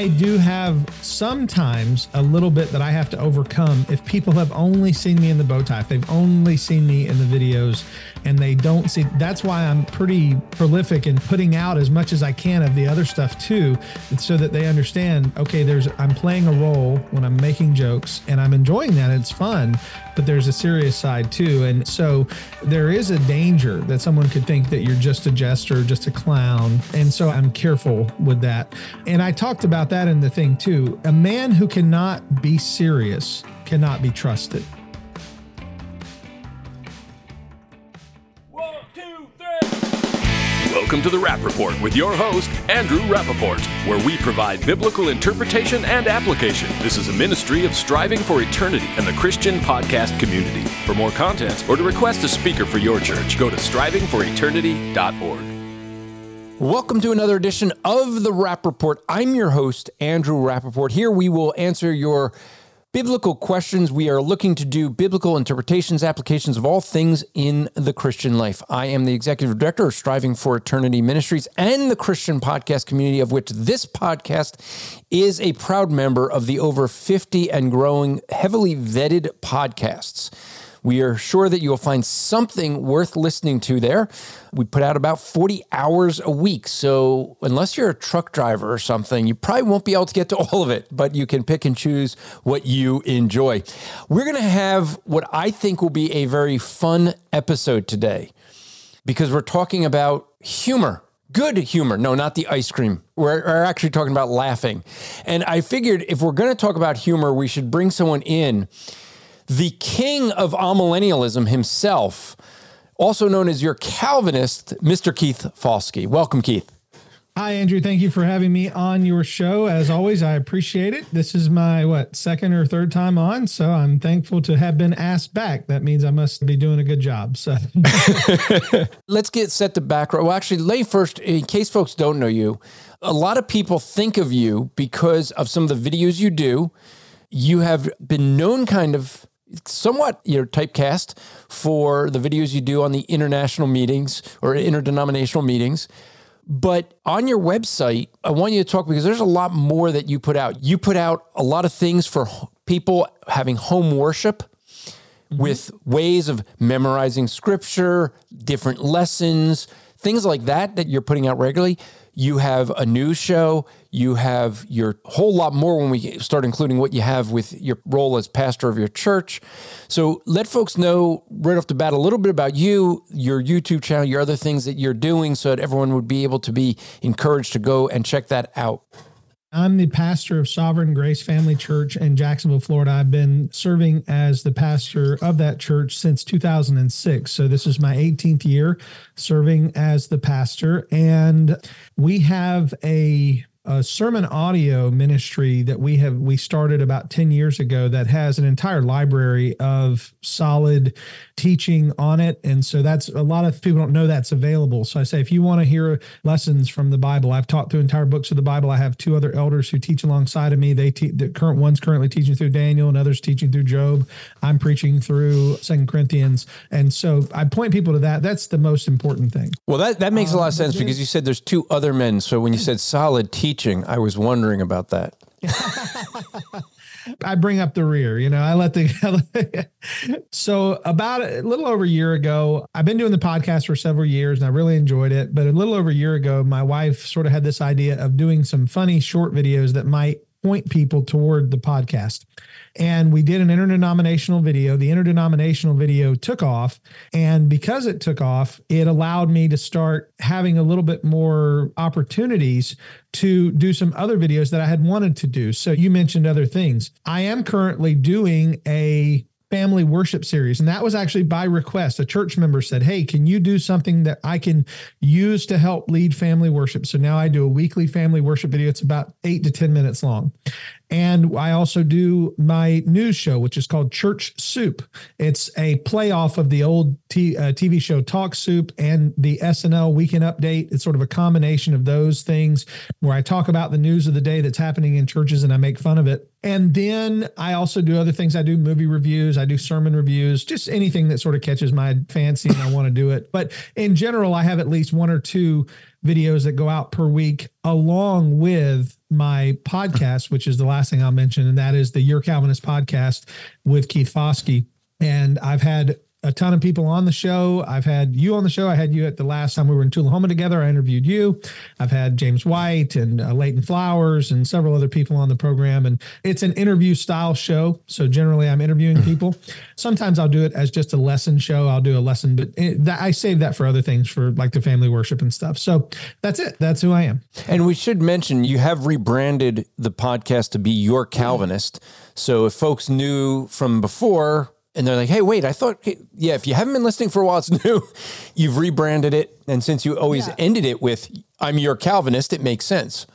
I do have sometimes a little bit that I have to overcome if people have only seen me in the bow tie, if they've only seen me in the videos and they don't see that's why I'm pretty prolific in putting out as much as I can of the other stuff too, so that they understand, okay, there's I'm playing a role when I'm making jokes and I'm enjoying that. It's fun, but there's a serious side too. And so there is a danger that someone could think that you're just a jester, just a clown. And so I'm careful with that. And I talked about that in the thing too. A man who cannot be serious cannot be trusted. Welcome to the Rapp Report with your host, Andrew Rappaport, where we provide biblical interpretation and application. This is a ministry of striving for eternity and the Christian podcast community. For more content or to request a speaker for your church, go to strivingforeternity.org. Welcome to another edition of the Rapp Report. I'm your host, Andrew Rappaport. Here we will answer your biblical questions. We are looking to do biblical interpretations, applications of all things in the Christian life. I am the executive director of Striving for Eternity Ministries and the Christian podcast community, of which this podcast is a proud member of the over 50 and growing heavily vetted podcasts. We are sure that you will find something worth listening to there. We put out about 40 hours a week. So, unless you're a truck driver or something, you probably won't be able to get to all of it, but you can pick and choose what you enjoy. We're going to have what I think will be a very fun episode today because we're talking about humor good humor. No, not the ice cream. We're, we're, actually talking about laughing. And I figured if we're going to talk about humor, we should bring someone in the king of amillennialism himself, also known as your Calvinist, Mr. Keith Foskey. Welcome, Keith. Hi, Andrew. Thank you for having me on your show. As always, I appreciate it. This is my, what, second or third time on. So I'm thankful to have been asked back. That means I must be doing a good job. So let's get set the background. Well, actually, lay first, in case folks don't know you, a lot of people think of you because of some of the videos you do. You have been known kind of somewhat you know typecast for the videos you do on the international meetings or interdenominational meetings. But on your website i want you to talk because there's a lot more that you put out. You put out a lot of things for people having home worship mm-hmm. with ways of memorizing scripture different lessons things like that that you're putting out regularly. You have a news show, you have your whole lot more when we start including what you have with your role as pastor of your church. So let folks know right off the bat a little bit about you, your YouTube channel, your other things that you're doing so that everyone would be able to be encouraged to go and check that out. I'm the pastor of Sovereign Grace Family Church in Jacksonville, Florida. I've been serving as the pastor of that church since 2006. So this is my 18th year serving as the pastor. And we have a a sermon audio ministry that we have we started about 10 years ago that has an entire library of solid teaching on it. And so that's a lot of people don't know that's available. So i say if you want to hear lessons from the bible i've taught through entire books of the bible. I have two other elders who teach alongside of me. They teach the current one's currently teaching through daniel and others teaching through job. I'm preaching through second corinthians. And so i point people to that. That's the most important thing. Well that that makes um, a lot of sense because you said there's two other men. So when you said solid teaching teaching. I was wondering about that. I bring up the rear, you know, I let the. so, about a little over a year ago, I've been doing the podcast for several years and I really enjoyed it. But a little over a year ago, my wife sort of had this idea of doing some funny short videos that might point people toward the podcast and we did an interdenominational video. The interdenominational video took off. And because it took off, it allowed me to start having a little bit more opportunities to do some other videos that I had wanted to do. So you mentioned other things. I am currently doing a family worship series. And that was actually by request. A church member said, Hey, can you do something that I can use to help lead family worship? So now I do a weekly family worship video. It's about eight to 10 minutes long. And I also do my news show, which is called Church Soup. It's a playoff of the old t- uh, TV show Talk Soup and the SNL Weekend Update. It's sort of a combination of those things where I talk about the news of the day that's happening in churches and I make fun of it. And then I also do other things. I do movie reviews, I do sermon reviews, just anything that sort of catches my fancy and I want to do it. But in general, I have at least one or two videos that go out per week along with my podcast, which is the last thing I'll mention, and that is the Your Calvinist podcast with Keith Foskey. And I've had a ton of people on the show. I've had you on the show. I had you at the last time we were in Tullahoma together. I interviewed you. I've had James White and uh, Leighton Flowers and several other people on the program. And it's an interview style show. So generally, I'm interviewing mm-hmm. people. Sometimes I'll do it as just a lesson show. I'll do a lesson, but it, that, I save that for other things for like the family worship and stuff. So that's it. That's who I am. And we should mention you have rebranded the podcast to be Your Calvinist. So if folks knew from before, and they're like, hey, wait, I thought, yeah, if you haven't been listening for a while, it's new. You've rebranded it. And since you always yeah. ended it with, I'm your Calvinist, it makes sense.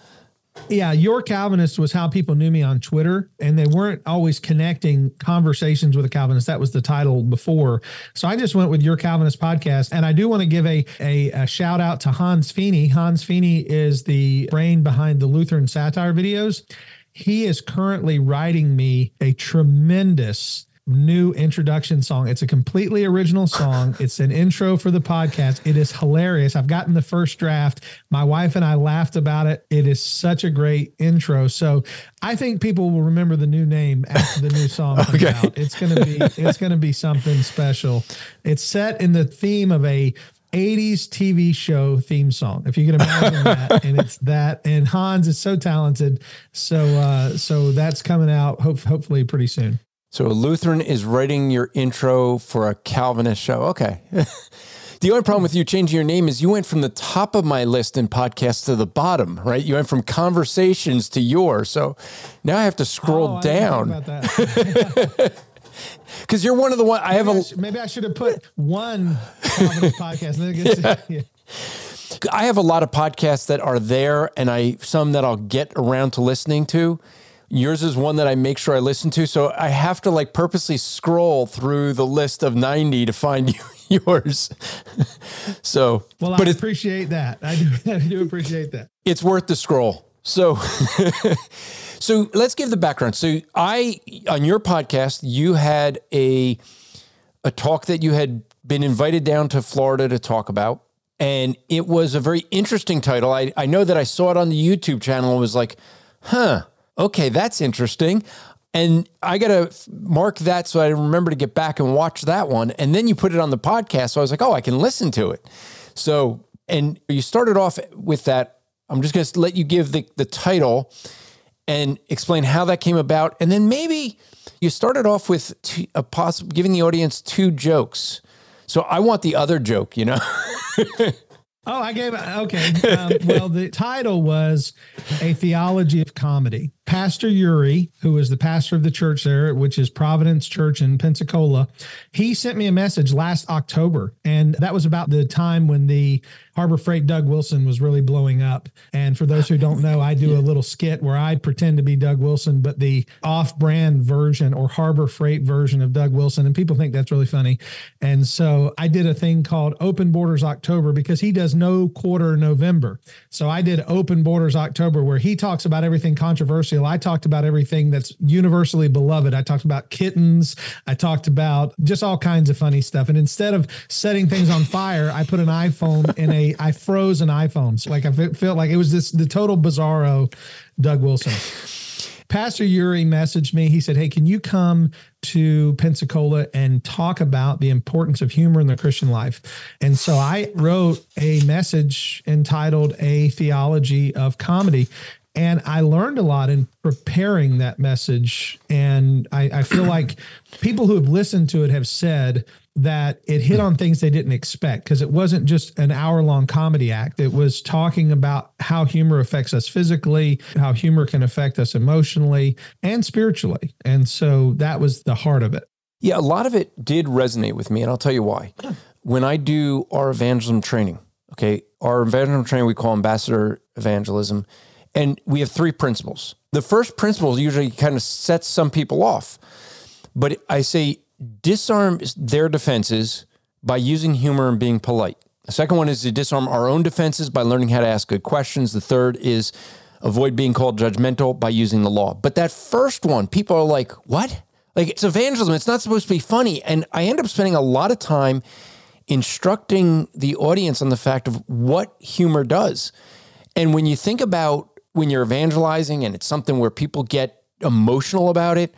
Yeah, your Calvinist was how people knew me on Twitter, and they weren't always connecting conversations with a Calvinist. That was the title before. So I just went with your Calvinist podcast, and I do want to give a, a, a shout out to Hans Fiene. Hans Fiene is the brain behind the Lutheran satire videos. He is currently writing me a tremendous new introduction song. It's a completely original song. It's an intro for the podcast. It is hilarious. I've gotten the first draft. My wife and I laughed about it. It is such a great intro. So I think people will remember the new name after the new song comes okay. out. It's gonna be it's gonna be something special. It's set in the theme of a 80s TV show theme song, if you can imagine that. And it's that. And Hans is so talented. So uh so that's coming out hope, hopefully pretty soon. So a Lutheran is writing your intro for a Calvinist show. Okay. the only problem with you changing your name is you went from the top of my list in podcasts to the bottom, right? You went from conversations to yours. So now I have to scroll oh, down. Because you're one of the one I have maybe a I maybe I should have put one podcast. yeah. I have a lot of podcasts that are there, and I some that I'll get around to listening to. Yours is one that I make sure I listen to. So I have to like purposely scroll through the list of 90 to find you, yours. so, well, but I appreciate that. I do, I do appreciate that. It's worth the scroll. So, so let's give the background. So I, on your podcast, you had a, a talk that you had been invited down to Florida to talk about. And it was a very interesting title. I, I know that I saw it on the YouTube channel and was like, huh, okay, that's interesting. And I got to mark that so I remember to get back and watch that one. And then you put it on the podcast. So I was like, oh, I can listen to it. So, and you started off with that. I'm just going to let you give the, the title and explain how that came about. And then maybe you started off with two, a possible giving the audience two jokes. So I want the other joke, you know? Oh, I gave okay. Um, well, the title was a theology of comedy. Pastor Uri, who is the pastor of the church there, which is Providence Church in Pensacola, he sent me a message last October, and that was about the time when the Harbor Freight Doug Wilson was really blowing up. And for those who don't know, I do a little skit where I pretend to be Doug Wilson, but the off-brand version or Harbor Freight version of Doug Wilson, and people think that's really funny. And so I did a thing called Open Borders October because he does no quarter November. So I did Open Borders October where he talks about everything controversial I talked about everything that's universally beloved. I talked about kittens. I talked about just all kinds of funny stuff. And instead of setting things on fire, I put an iPhone in a, I froze an iPhone. So like I felt like it was this, the total bizarro Doug Wilson. Pastor Uri messaged me. He said, Hey, can you come to Pensacola and talk about the importance of humor in the Christian life? And so I wrote a message entitled A Theology of Comedy. And I learned a lot in preparing that message. And I, I feel like people who have listened to it have said that it hit on things they didn't expect because it wasn't just an hour long comedy act. It was talking about how humor affects us physically, how humor can affect us emotionally and spiritually. And so that was the heart of it. Yeah, a lot of it did resonate with me, and I'll tell you why. When I do our evangelism training, okay, our evangelism training we call ambassador evangelism, and we have three principles. The first principle usually kind of sets some people off, but I say disarm their defenses by using humor and being polite. The second one is to disarm our own defenses by learning how to ask good questions. The third is avoid being called judgmental by using the law. But that first one, people are like, what? Like it's evangelism. It's not supposed to be funny. And I end up spending a lot of time instructing the audience on the fact of what humor does. And when you think about when you're evangelizing and it's something where people get emotional about it,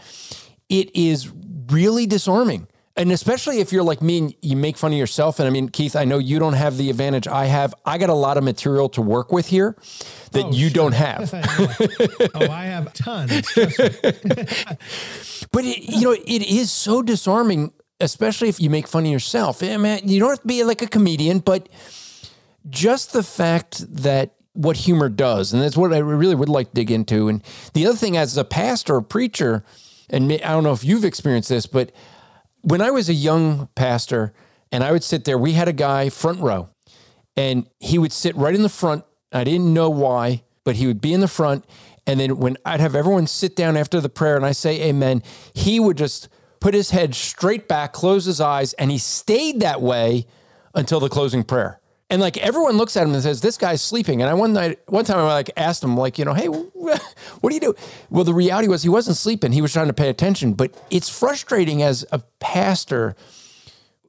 it is really disarming. And especially if you're like me and you make fun of yourself. And I mean, Keith, I know you don't have the advantage I have. I got a lot of material to work with here that oh, you sure. don't have. oh, I have tons. but it, you know, it is so disarming, especially if you make fun of yourself. I mean, you don't have to be like a comedian, but just the fact that what humor does, and that's what I really would like to dig into. And the other thing, as a pastor or preacher, and I don't know if you've experienced this, but when I was a young pastor and I would sit there, we had a guy front row and he would sit right in the front. I didn't know why, but he would be in the front. And then when I'd have everyone sit down after the prayer and I say amen, he would just put his head straight back, close his eyes, and he stayed that way until the closing prayer. And like everyone looks at him and says, "This guy's sleeping." And I one night, one time, I like asked him, like, you know, hey, what do you do? Well, the reality was he wasn't sleeping; he was trying to pay attention. But it's frustrating as a pastor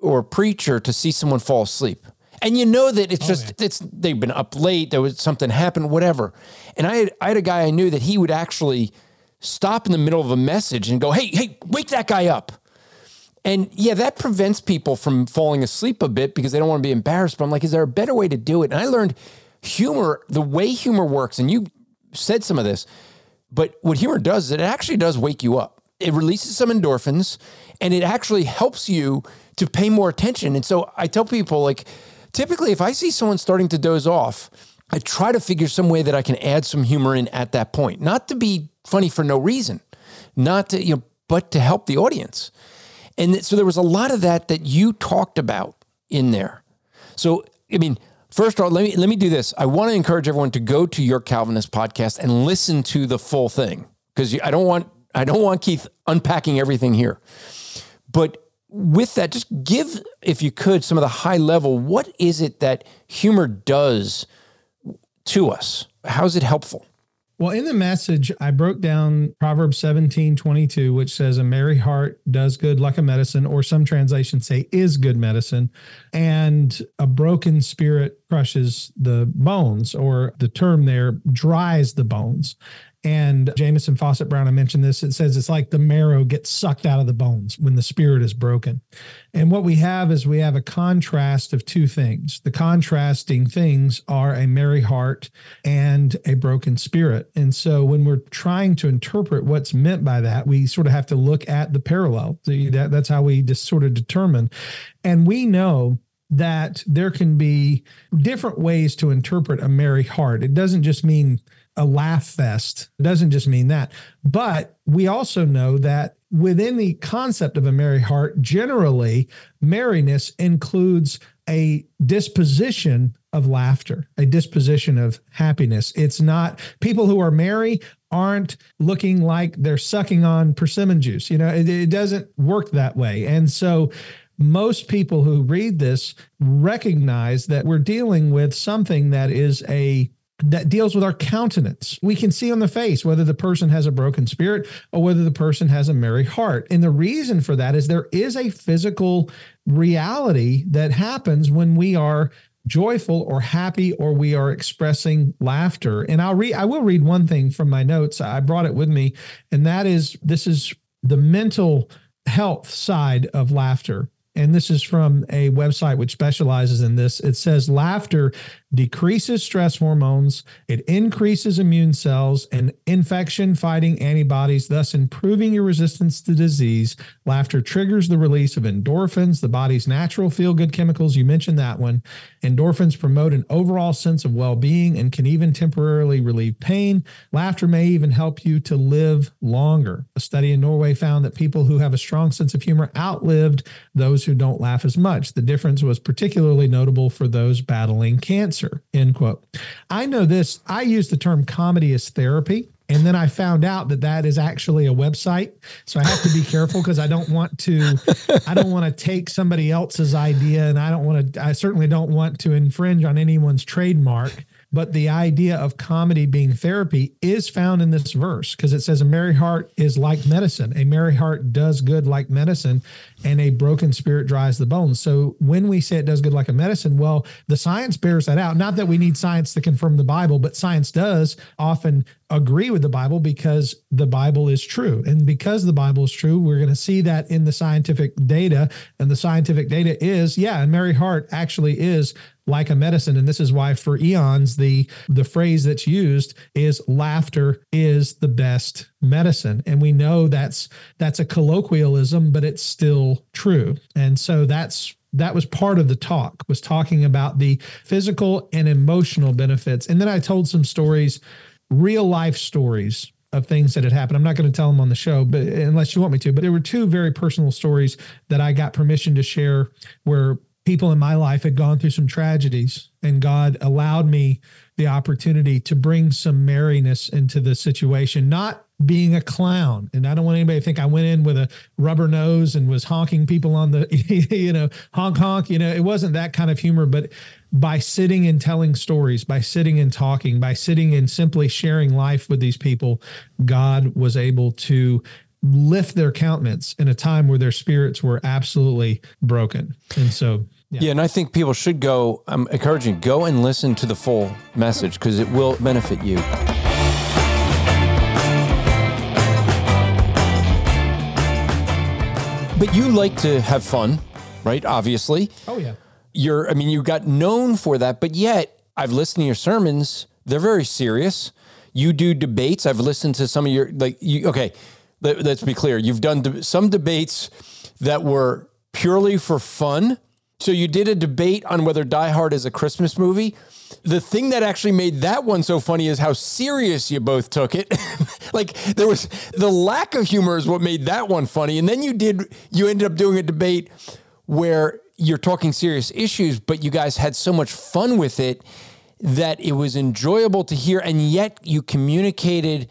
or a preacher to see someone fall asleep, and you know that it's oh, just yeah. it's they've been up late, there was something happened, whatever. And I had I had a guy I knew that he would actually stop in the middle of a message and go, "Hey, hey, wake that guy up." And yeah, that prevents people from falling asleep a bit because they don't want to be embarrassed. But I'm like, is there a better way to do it? And I learned humor, the way humor works, and you said some of this, but what humor does is it actually does wake you up. It releases some endorphins and it actually helps you to pay more attention. And so I tell people, like, typically, if I see someone starting to doze off, I try to figure some way that I can add some humor in at that point, not to be funny for no reason, not to, you know, but to help the audience. And so there was a lot of that that you talked about in there. So, I mean, first of all, let me let me do this. I want to encourage everyone to go to your Calvinist podcast and listen to the full thing because I don't want I don't want Keith unpacking everything here. But with that, just give, if you could, some of the high level. What is it that humor does to us? How is it helpful? Well, in the message, I broke down Proverbs 17 22, which says, A merry heart does good like a medicine, or some translations say is good medicine, and a broken spirit crushes the bones, or the term there dries the bones. And Jamieson Fausset Brown, I mentioned this. It says it's like the marrow gets sucked out of the bones when the spirit is broken. And what we have is we have a contrast of two things. The contrasting things are a merry heart and a broken spirit. And so when we're trying to interpret what's meant by that, we sort of have to look at the parallel. That's how we just sort of determine. And we know that there can be different ways to interpret a merry heart. It doesn't just mean a laugh fest. Doesn't just mean that. But we also know that within the concept of a merry heart, generally, merriness includes a disposition of laughter, a disposition of happiness. It's not people who are merry aren't looking like they're sucking on persimmon juice. You know, it, it doesn't work that way. And so, most people who read this recognize that we're dealing with something that is a that deals with our countenance. We can see on the face whether the person has a broken spirit or whether the person has a merry heart. And the reason for that is there is a physical reality that happens when we are joyful or happy or we are expressing laughter. And I'll read I will read one thing from my notes. I brought it with me and that is this is the mental health side of laughter. And this is from a website which specializes in this. It says laughter decreases stress hormones, it increases immune cells and infection fighting antibodies, thus improving your resistance to disease. Laughter triggers the release of endorphins, the body's natural feel good chemicals. You mentioned that one. Endorphins promote an overall sense of well being and can even temporarily relieve pain. Laughter may even help you to live longer. A study in Norway found that people who have a strong sense of humor outlived those who don't laugh as much. The difference was particularly notable for those battling cancer. End quote. I know this, I use the term comedy as therapy. And then I found out that that is actually a website. So I have to be careful because I don't want to, I don't want to take somebody else's idea and I don't want to, I certainly don't want to infringe on anyone's trademark. But the idea of comedy being therapy is found in this verse because it says, A merry heart is like medicine. A merry heart does good like medicine, and a broken spirit dries the bones. So when we say it does good like a medicine, well, the science bears that out. Not that we need science to confirm the Bible, but science does often agree with the Bible because the Bible is true. And because the Bible is true, we're going to see that in the scientific data. And the scientific data is, yeah, and merry heart actually is like a medicine and this is why for eons the the phrase that's used is laughter is the best medicine. And we know that's that's a colloquialism but it's still true. And so that's that was part of the talk was talking about the physical and emotional benefits. And then i told some stories real life stories of things that had happened. I'm not going to tell them on the show, but unless you want me to, but there were two very personal stories that I got permission to share where people in my life had gone through some tragedies and God allowed me the opportunity to bring some merriness into the situation, not being a clown. And I don't want anybody to think I went in with a rubber nose and was honking people on the, you know, honk, honk. You know, it wasn't that kind of humor, but by sitting and telling stories, by sitting and talking, by sitting and simply sharing life with these people, God was able to lift their countenance in a time where their spirits were absolutely broken. And so yeah. yeah. and I think people should go. I'm encouraging go and listen to the full message because it will benefit you. But you like to have fun, right? Obviously. Oh yeah. You're. I mean, you got known for that, but yet I've listened to your sermons. They're very serious. You do debates. I've listened to some of your like. You okay? Let, us be clear. You've done de- some debates that were purely for fun so you did a debate on whether Die Hard is a Christmas movie. The thing that actually made that one so funny is how serious you both took it. like there was the lack of humor is what made that one funny. And then you did you ended up doing a debate where you're talking serious issues, but you guys had so much fun with it that it was enjoyable to hear and yet you communicated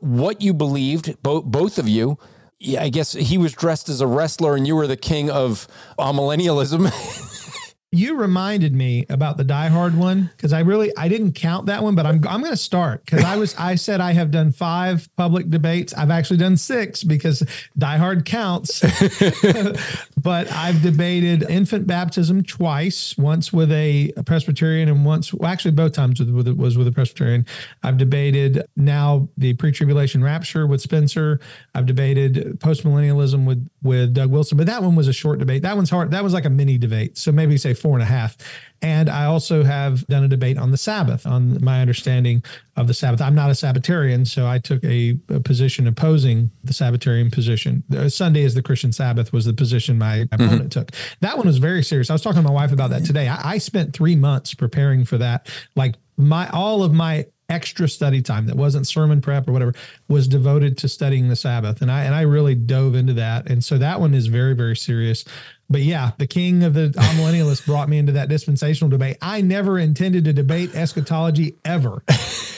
what you believed, both both of you yeah, I guess he was dressed as a wrestler and you were the king of millennialism. You reminded me about the Die Hard one because I really I didn't count that one, but I'm I'm going to start because I was I said I have done five public debates. I've actually done six because Die Hard counts. but I've debated infant baptism twice, once with a, a Presbyterian and once well, actually both times with, with was with a Presbyterian. I've debated now the pre-tribulation rapture with Spencer. I've debated post-millennialism with with Doug Wilson, but that one was a short debate. That one's hard. That was like a mini debate. So maybe say four and a half. And I also have done a debate on the Sabbath, on my understanding of the Sabbath. I'm not a Sabbatarian, so I took a, a position opposing the Sabbatarian position. Sunday is the Christian Sabbath was the position my mm-hmm. opponent took. That one was very serious. I was talking to my wife about that today. I, I spent three months preparing for that. Like my all of my extra study time that wasn't sermon prep or whatever was devoted to studying the Sabbath. And I and I really dove into that. And so that one is very, very serious. But yeah, the king of the millennialists brought me into that dispensational debate. I never intended to debate eschatology ever.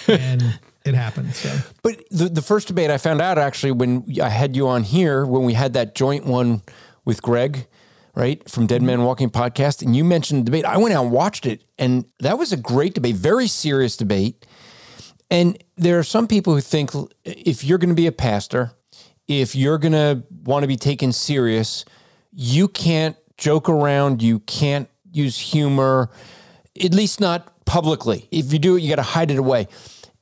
and it happened. So, but the, the first debate I found out actually when I had you on here, when we had that joint one with Greg, right, from Dead mm-hmm. Man Walking podcast, and you mentioned the debate. I went out and watched it, and that was a great debate, very serious debate. And there are some people who think if you're going to be a pastor, if you're going to want to be taken serious, you can't joke around, you can't use humor, at least not publicly. If you do it, you got to hide it away.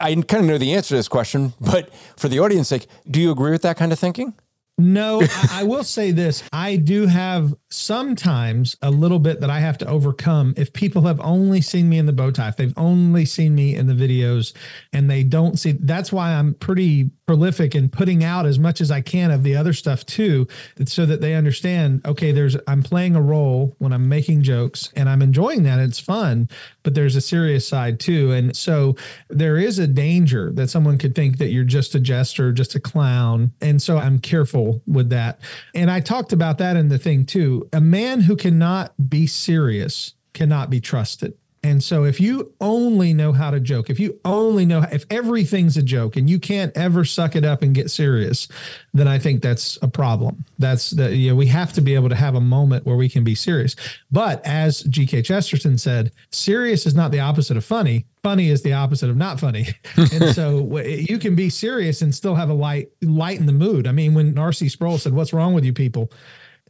I kind of know the answer to this question, but for the audience sake, do you agree with that kind of thinking? No, I, I, will say this. I do have sometimes a little bit that I have to overcome if people have only seen me in the bow tie, if they've only seen me in the videos and they don't see that's why I'm pretty prolific in putting out as much as I can of the other stuff too, so that they understand, okay, there's I'm playing a role when I'm making jokes and I'm enjoying that. It's fun, but there's a serious side too. And so there is a danger that someone could think that you're just a jester, just a clown. And so I'm careful with that. And I talked about that in the thing too. A man who cannot be serious cannot be trusted. And so if you only know how to joke, if you only know if everything's a joke and you can't ever suck it up and get serious, then I think that's a problem. That's the you know, we have to be able to have a moment where we can be serious. But as GK Chesterton said, serious is not the opposite of funny. Funny is the opposite of not funny. and so you can be serious and still have a light lighten the mood. I mean, when R.C. Sproul said, "What's wrong with you people?"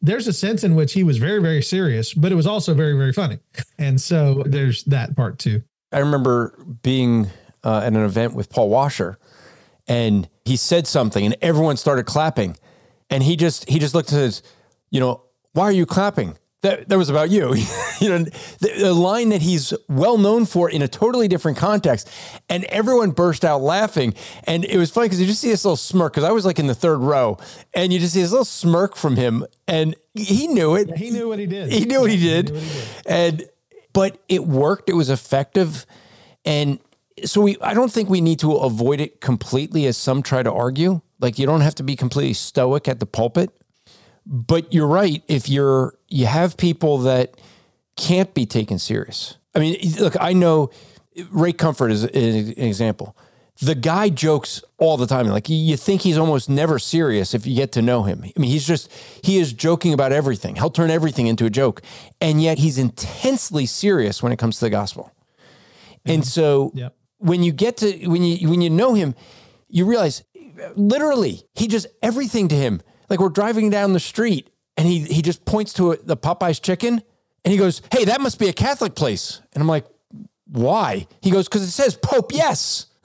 There's a sense in which he was very, very serious, but it was also very, very funny. And so there's that part too. I remember being uh, at an event with Paul Washer and he said something and everyone started clapping. And he just, he just looked at his, you know, why are you clapping? That, that was about you. you know, the, the, line that he's well known for in a totally different context. And everyone burst out laughing. And it was funny because you just see this little smirk, because I was like in the third row, and you just see this little smirk from him. And he knew it. Yeah, he knew what he did. He knew what he did. He what he did. And, but it worked. It was effective. And so we, I don't think we need to avoid it completely as some try to argue. Like you don't have to be completely stoic at the pulpit but you're right. If you're you have people that can't be taken serious. I mean, look, I know Ray Comfort is, an example. The guy jokes all the time. Like you think he's almost never serious if you get to know him. I mean, he's just he is joking about everything. He'll turn everything into a joke, and yet he's intensely serious when it comes to the gospel. Mm-hmm. And so, yep. when you get to when you when you know him, you realize literally he just everything to him like we're driving down the street and he he just points to a, the Popeyes chicken and he goes, "Hey, that must be a Catholic place." And I'm like, "Why?" He goes, "Because it says Pope yes."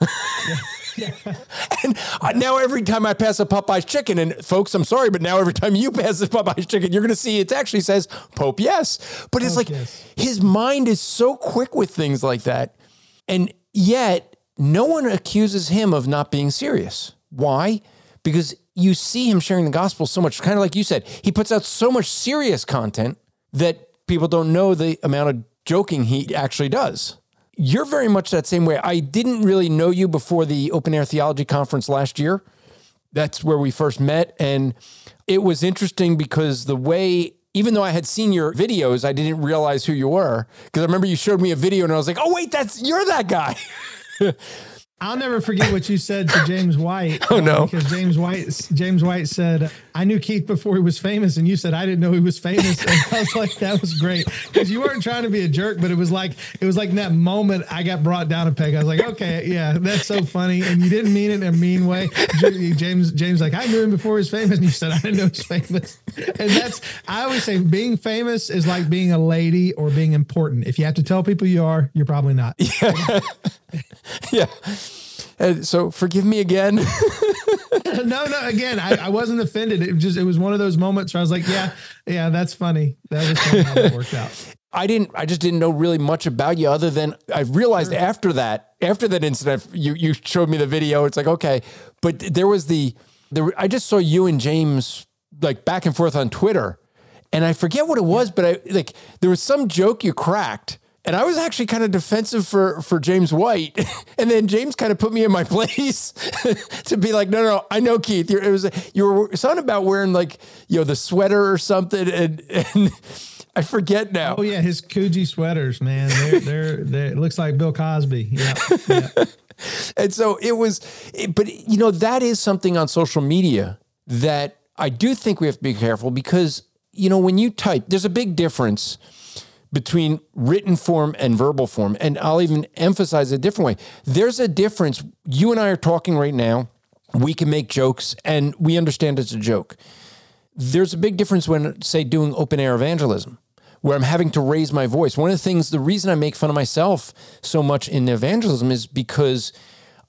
and now every time I pass a Popeyes chicken, and folks, I'm sorry, but now every time you pass a Popeyes chicken, you're going to see it actually says Pope yes. But it's Pope like yes. his mind is so quick with things like that, and yet no one accuses him of not being serious. Why? Because you see him sharing the gospel so much, kind of like you said, he puts out so much serious content that people don't know the amount of joking he actually does. You're very much that same way. I didn't really know you before the Open Air Theology Conference last year. That's where we first met. And it was interesting because the way, even though I had seen your videos, I didn't realize who you were. Because I remember you showed me a video and I was like, oh, wait, that's you're that guy. I'll never forget what you said to James White. oh no, uh, because James White James White said, "I knew Keith before he was famous," and you said, "I didn't know he was famous." And I was like, "That was great," because you weren't trying to be a jerk, but it was like it was like in that moment I got brought down a peg. I was like, "Okay, yeah, that's so funny," and you didn't mean it in a mean way. James James like, "I knew him before he was famous," and you said, "I didn't know he was famous," and that's I always say being famous is like being a lady or being important. If you have to tell people you are, you're probably not. Yeah. yeah. And so forgive me again. no, no. Again, I, I, wasn't offended. It was just it was one of those moments where I was like, yeah, yeah, that's funny. That was funny how that worked out. I didn't. I just didn't know really much about you, other than I realized sure. after that, after that incident, you you showed me the video. It's like okay, but there was the there. I just saw you and James like back and forth on Twitter, and I forget what it was, but I like there was some joke you cracked and I was actually kind of defensive for for James White, and then James kind of put me in my place to be like, no, no, no, I know Keith. You're, it was you were something about wearing like you know the sweater or something, and and I forget now. Oh yeah, his Coogi sweaters, man. They're they're, they're it looks like Bill Cosby. Yeah. yeah. and so it was, but you know that is something on social media that I do think we have to be careful because you know when you type, there's a big difference between written form and verbal form. And I'll even emphasize a different way. There's a difference. You and I are talking right now. We can make jokes and we understand it's a joke. There's a big difference when, say, doing open air evangelism, where I'm having to raise my voice. One of the things, the reason I make fun of myself so much in evangelism is because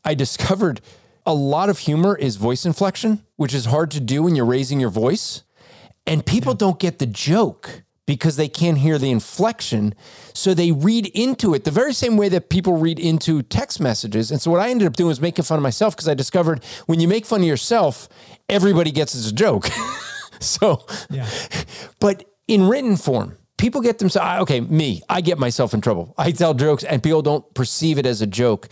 I discovered a lot of humor is voice inflection, which is hard to do when you're raising your voice. And people don't get the joke because they can't hear the inflection. So they read into it the very same way that people read into text messages. And so what I ended up doing was making fun of myself because I discovered when you make fun of yourself, everybody gets it's a joke. so, yeah. but in written form, people get themselves, okay, me, I get myself in trouble. I tell jokes and people don't perceive it as a joke.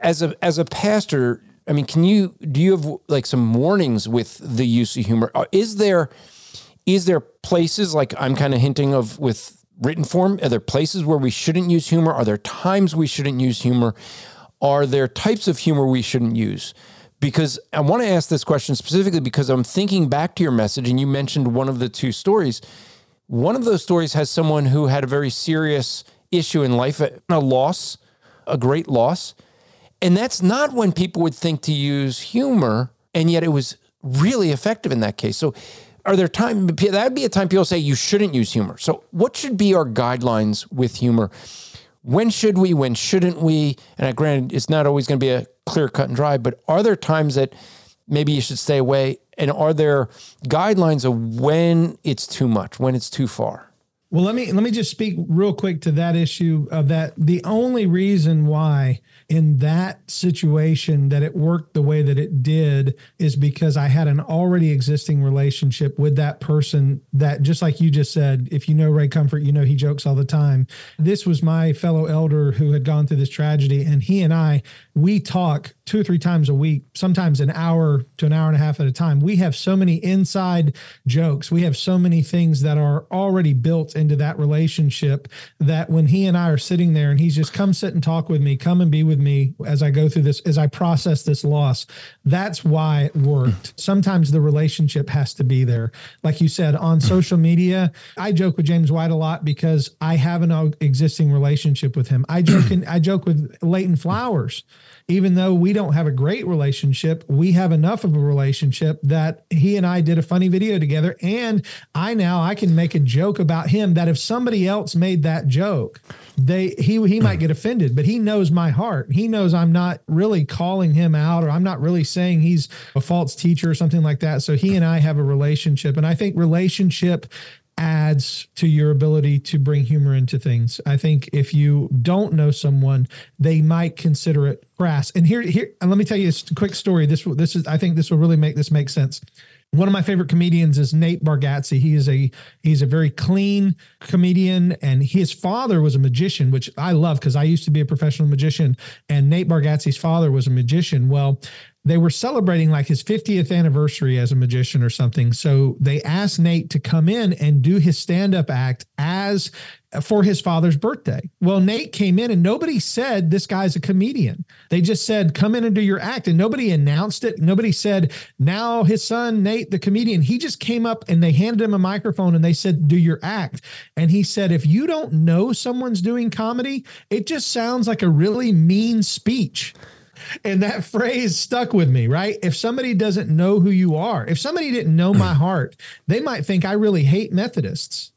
As a, as a pastor, I mean, can you, do you have like some warnings with the use of humor? Uh, is there, is there places like I'm kind of hinting of with written form? Are there places where we shouldn't use humor? Are there times we shouldn't use humor? Are there types of humor we shouldn't use? Because I want to ask this question specifically because I'm thinking back to your message and you mentioned one of the two stories. One of those stories has someone who had a very serious issue in life, a loss, a great loss. And that's not when people would think to use humor, and yet it was really effective in that case. So are there time that would be a time people say you shouldn't use humor. So what should be our guidelines with humor? When should we? When shouldn't we? And I granted, it's not always going to be a clear cut and dry, but are there times that maybe you should stay away? And are there guidelines of when it's too much, when it's too far? Well, let me let me just speak real quick to that issue of that. The only reason why in that situation that it worked the way that it did is because I had an already existing relationship with that person that just like you just said, if you know Ray Comfort, you know he jokes all the time. This was my fellow elder who had gone through this tragedy and he and I we talk two or three times a week, sometimes an hour to an hour and a half at a time. We have so many inside jokes. We have so many things that are already built into that relationship that when he and I are sitting there and he's just come sit and talk with me, come and be with me as I go through this, as I process this loss. That's why it worked. Hmm. Sometimes the relationship has to be there. Like you said, on hmm. social media, I joke with James White a lot because I have an existing relationship with him. I joke in, I joke with Leighton Flowers even though we don't have a great relationship, we have enough of a relationship that he and I did a funny video together. And I now I can make a joke about him that if somebody else made that joke, they he he might get offended, but he knows my heart. He knows I'm not really calling him out or I'm not really saying he's a false teacher or something like that. So he and I have a relationship. And I think relationship adds to your ability to bring humor into things. I think if you don't know someone, they might consider it crass. And here, here, and let me tell you a quick story. This, this is, I think this will really make this make sense. One of my favorite comedians is Nate Bargatze. He is a he's a very clean comedian, and his father was a magician, which I love because I used to be a professional magician, and Nate Bargatze's father was a magician. Well, they were celebrating like his 50th anniversary as a magician or something. So they asked Nate to come in and do his stand up act as for his father's birthday. Well, Nate came in and nobody said this guy's a comedian. They just said, come in and do your act. And nobody announced it. Nobody said, now his son, Nate, the comedian, he just came up and they handed him a microphone and they said, do your act. And he said, if you don't know someone's doing comedy, it just sounds like a really mean speech and that phrase stuck with me, right? If somebody doesn't know who you are, if somebody didn't know my heart, they might think I really hate Methodists,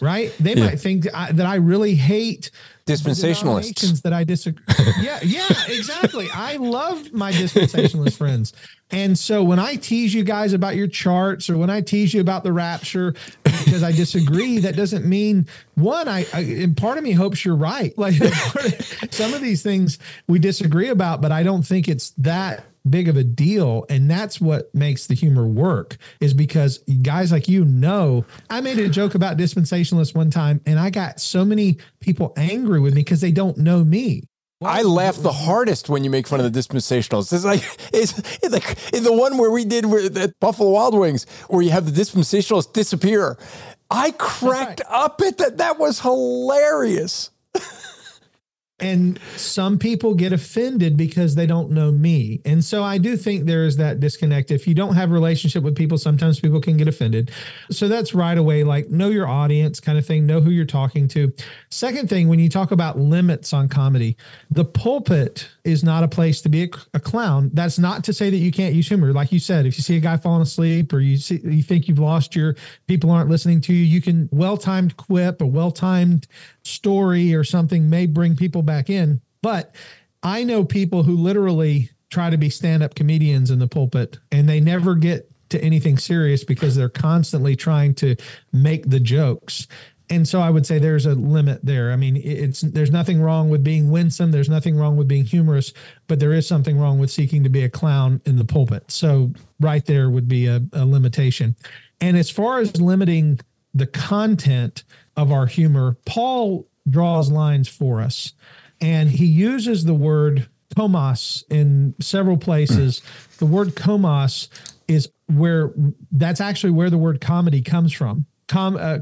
right? They yeah. might think that I, that I really hate dispensationalists that I disagree. yeah, yeah, exactly. I love my dispensationalist friends. And so when I tease you guys about your charts or when I tease you about the rapture because I disagree, that doesn't mean one, I, I and part of me hopes you're right. Like some of these things we disagree about, but I don't think it's that big of a deal and that's what makes the humor work is because guys like you know i made a joke about dispensationalists one time and i got so many people angry with me because they don't know me I laugh the hardest when you make fun of the dispensationalists. It's like it's, it's like the one where we did with at Buffalo Wild Wings, where you have the dispensationalists disappear. I cracked right. up at that. That was hilarious. and some people get offended because they don't know me. And so i do think there is that disconnect. If you don't have a relationship with people sometimes people can get offended. So that's right away like know your audience kind of thing know who you're talking to. Second thing when you talk about limits on comedy the pulpit is not a place to be a, a clown. That's not to say that you can't use humor. Like you said if you see a guy falling asleep or you see you think you've lost your people aren't listening to you you can well-timed quip a well-timed story or something may bring people back in. But I know people who literally try to be stand-up comedians in the pulpit and they never get to anything serious because they're constantly trying to make the jokes and so I would say there's a limit there. I mean, it's there's nothing wrong with being winsome. There's nothing wrong with being humorous, but there is something wrong with seeking to be a clown in the pulpit. So right there would be a, a limitation. And as far as limiting the content of our humor, Paul draws lines for us, and he uses the word komos in several places. the word komos is where that's actually where the word comedy comes from Com, uh,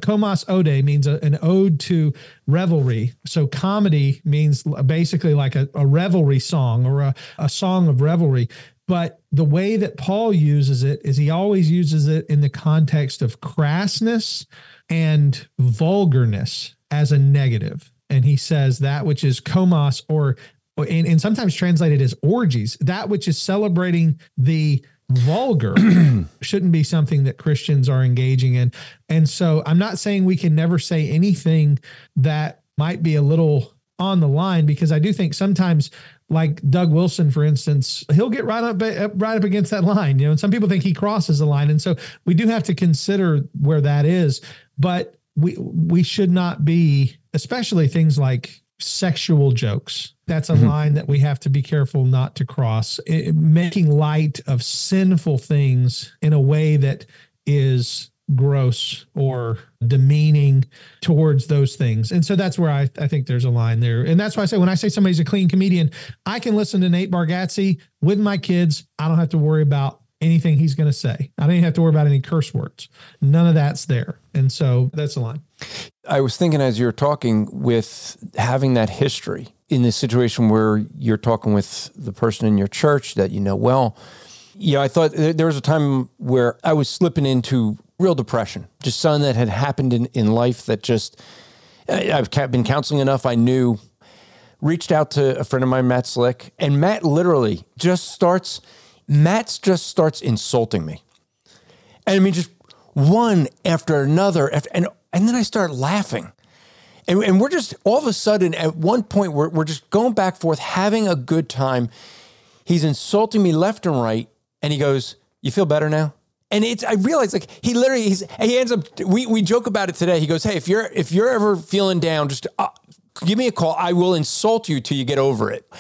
ode means a, an ode to revelry. So comedy means basically like a, a revelry song or a, a song of revelry. But the way that Paul uses it is he always uses it in the context of crassness and vulgarness as a negative. And he says that which is komos or and, and sometimes translated as orgies, that which is celebrating the vulgar shouldn't be something that Christians are engaging in. And so I'm not saying we can never say anything that might be a little on the line because I do think sometimes like Doug Wilson, for instance, he'll get right up right up against that line, you know, and some people think he crosses the line. And so we do have to consider where that is, but we we should not be, especially things like sexual jokes. That's a mm-hmm. line that we have to be careful not to cross. It, making light of sinful things in a way that is gross or demeaning towards those things. And so that's where I, I think there's a line there. And that's why I say when I say somebody's a clean comedian, I can listen to Nate Bargatze with my kids. I don't have to worry about anything he's going to say. I even have to worry about any curse words. None of that's there. And so that's a line. I was thinking as you're talking with having that history in this situation where you're talking with the person in your church that you know well. Yeah, I thought there was a time where I was slipping into real depression, just something that had happened in, in life that just, I've been counseling enough. I knew, reached out to a friend of mine, Matt Slick, and Matt literally just starts, Matt just starts insulting me. And I mean, just one after another, after, and and then I start laughing. And, and we're just all of a sudden at one point we're, we're just going back forth, having a good time. He's insulting me left and right. And he goes, You feel better now? And it's I realize like he literally he's he ends up we we joke about it today. He goes, Hey, if you're if you're ever feeling down, just uh, give me a call. I will insult you till you get over it.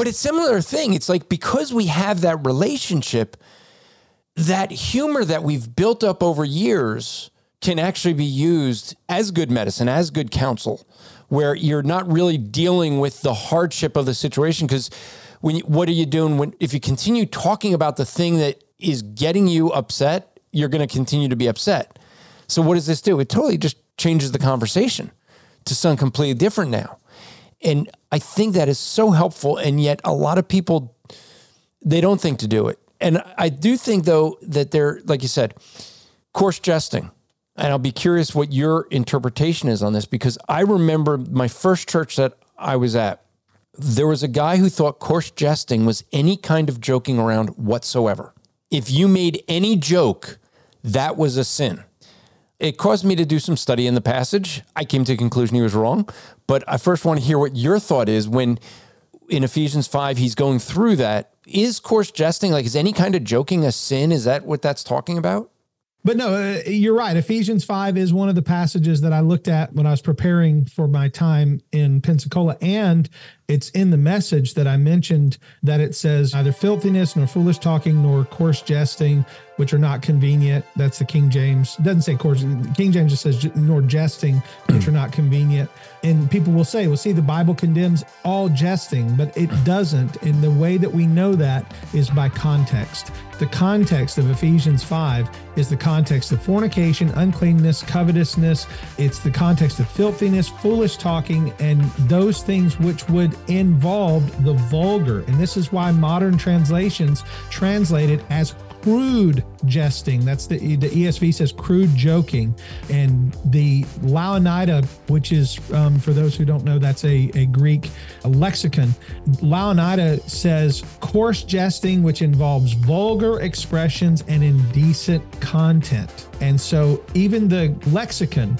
But it's a similar thing. It's like because we have that relationship, that humor that we've built up over years can actually be used as good medicine, as good counsel, where you're not really dealing with the hardship of the situation. Because when you, what are you doing when if you continue talking about the thing that is getting you upset, you're going to continue to be upset. So what does this do? It totally just changes the conversation to something completely different now. And I think that is so helpful. And yet a lot of people they don't think to do it. And I do think though that they're like you said, coarse jesting and I'll be curious what your interpretation is on this because I remember my first church that I was at, there was a guy who thought coarse jesting was any kind of joking around whatsoever. If you made any joke, that was a sin. It caused me to do some study in the passage. I came to the conclusion he was wrong, but I first want to hear what your thought is when in Ephesians 5 he's going through that. Is coarse jesting like is any kind of joking a sin? Is that what that's talking about? But no, uh, you're right. Ephesians 5 is one of the passages that I looked at when I was preparing for my time in Pensacola. And it's in the message that I mentioned that it says neither filthiness nor foolish talking nor coarse jesting, which are not convenient. That's the King James. It doesn't say coarse. King James just says nor jesting, which are not convenient. And people will say, well, see, the Bible condemns all jesting, but it doesn't. And the way that we know that is by context. The context of Ephesians 5 is the context of fornication, uncleanness, covetousness. It's the context of filthiness, foolish talking, and those things which would involve the vulgar. And this is why modern translations translate it as crude jesting. That's the the ESV says crude joking, and the Louw-Nida, which is um, for those who don't know, that's a, a Greek lexicon. Louw-Nida says coarse jesting, which involves vulgar expressions and indecent content. And so even the lexicon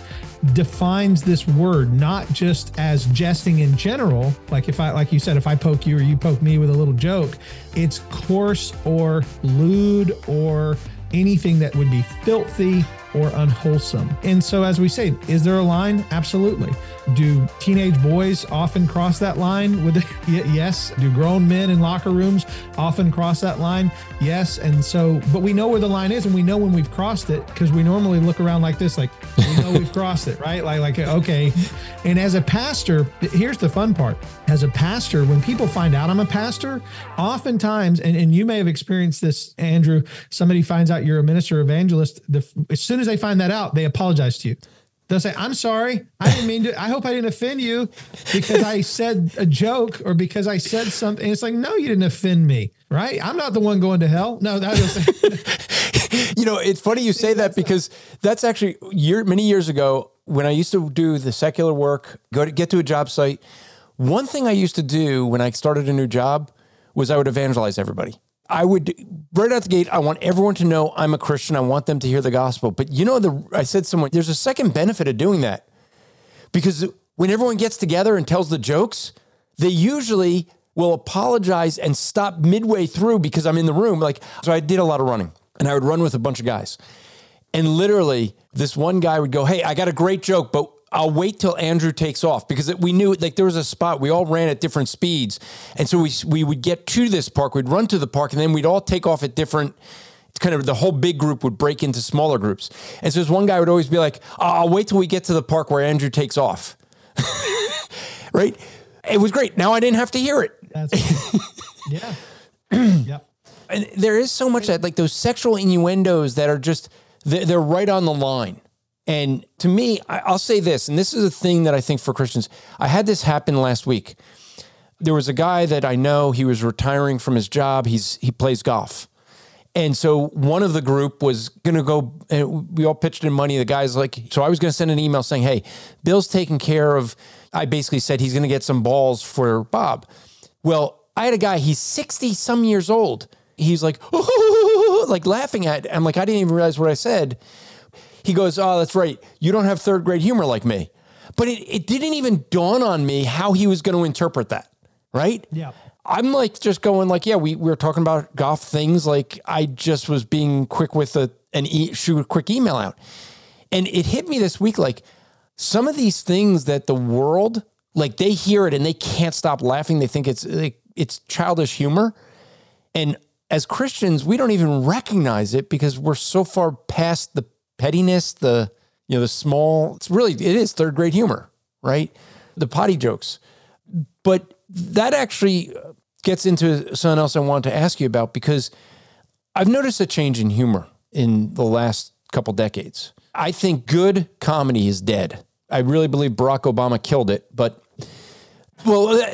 defines this word not just as jesting in general, like if I, like you said, if I poke you or you poke me with a little joke, it's coarse or lewd or anything that would be filthy or unwholesome. And so, as we say, is there a line? Absolutely. Do teenage boys often cross that line? With yes. Do grown men in locker rooms often cross that line? Yes. And so, but we know where the line is, and we know when we've crossed it because we normally look around like this, like we know we've crossed it, right? Like, like okay. And as a pastor, here's the fun part. As a pastor, when people find out I'm a pastor, oftentimes, and, and you may have experienced this, Andrew. Somebody finds out you're a minister evangelist. The, as soon as they find that out, they apologize to you. They'll say, I'm sorry. I didn't mean to. I hope I didn't offend you because I said a joke or because I said something. it's like, no, you didn't offend me, right? I'm not the one going to hell. No, that was. you know, it's funny you say that because that's actually year, many years ago when I used to do the secular work, go to get to a job site. One thing I used to do when I started a new job was I would evangelize everybody. I would right out the gate. I want everyone to know I'm a Christian. I want them to hear the gospel. But you know, the I said someone there's a second benefit of doing that because when everyone gets together and tells the jokes, they usually will apologize and stop midway through because I'm in the room. Like so, I did a lot of running, and I would run with a bunch of guys, and literally this one guy would go, "Hey, I got a great joke, but I'll wait till Andrew takes off because we knew like there was a spot we all ran at different speeds, and so we we would get to this park, we'd run to the park, and then we'd all take off at different. It's kind of the whole big group would break into smaller groups, and so this one guy would always be like, "I'll wait till we get to the park where Andrew takes off." right? It was great. Now I didn't have to hear it. yeah. yep. And there is so much that like those sexual innuendos that are just they're, they're right on the line and to me, I'll say this, and this is a thing that I think for Christians, I had this happen last week. There was a guy that I know, he was retiring from his job. He's he plays golf. And so one of the group was going to go, and we all pitched in money. The guy's like, so I was going to send an email saying, hey, Bill's taking care of, I basically said he's going to get some balls for Bob. Well, I had a guy, he's 60 some years old. He's like, like laughing at, I'm like, I didn't even realize what I said he goes, Oh, that's right. You don't have third grade humor like me. But it, it didn't even dawn on me how he was going to interpret that. Right. Yeah. I'm like just going like, yeah, we, we were talking about golf things. Like I just was being quick with a, an e- shoot a quick email out. And it hit me this week. Like some of these things that the world, like they hear it and they can't stop laughing. They think it's like, it's childish humor. And as Christians, we don't even recognize it because we're so far past the pettiness, the you know the small. It's really it is third grade humor, right? The potty jokes, but that actually gets into something else I wanted to ask you about because I've noticed a change in humor in the last couple decades. I think good comedy is dead. I really believe Barack Obama killed it, but well, uh,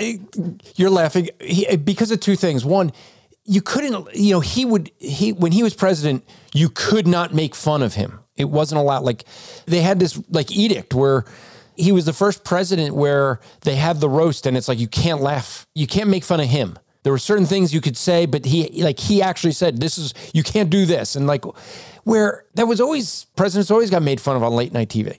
you're laughing because of two things. One, you couldn't, you know, he would he when he was president, you could not make fun of him. It wasn't allowed. Like they had this like edict where he was the first president where they have the roast and it's like you can't laugh. You can't make fun of him. There were certain things you could say, but he like he actually said this is you can't do this. And like where that was always presidents always got made fun of on late night TV.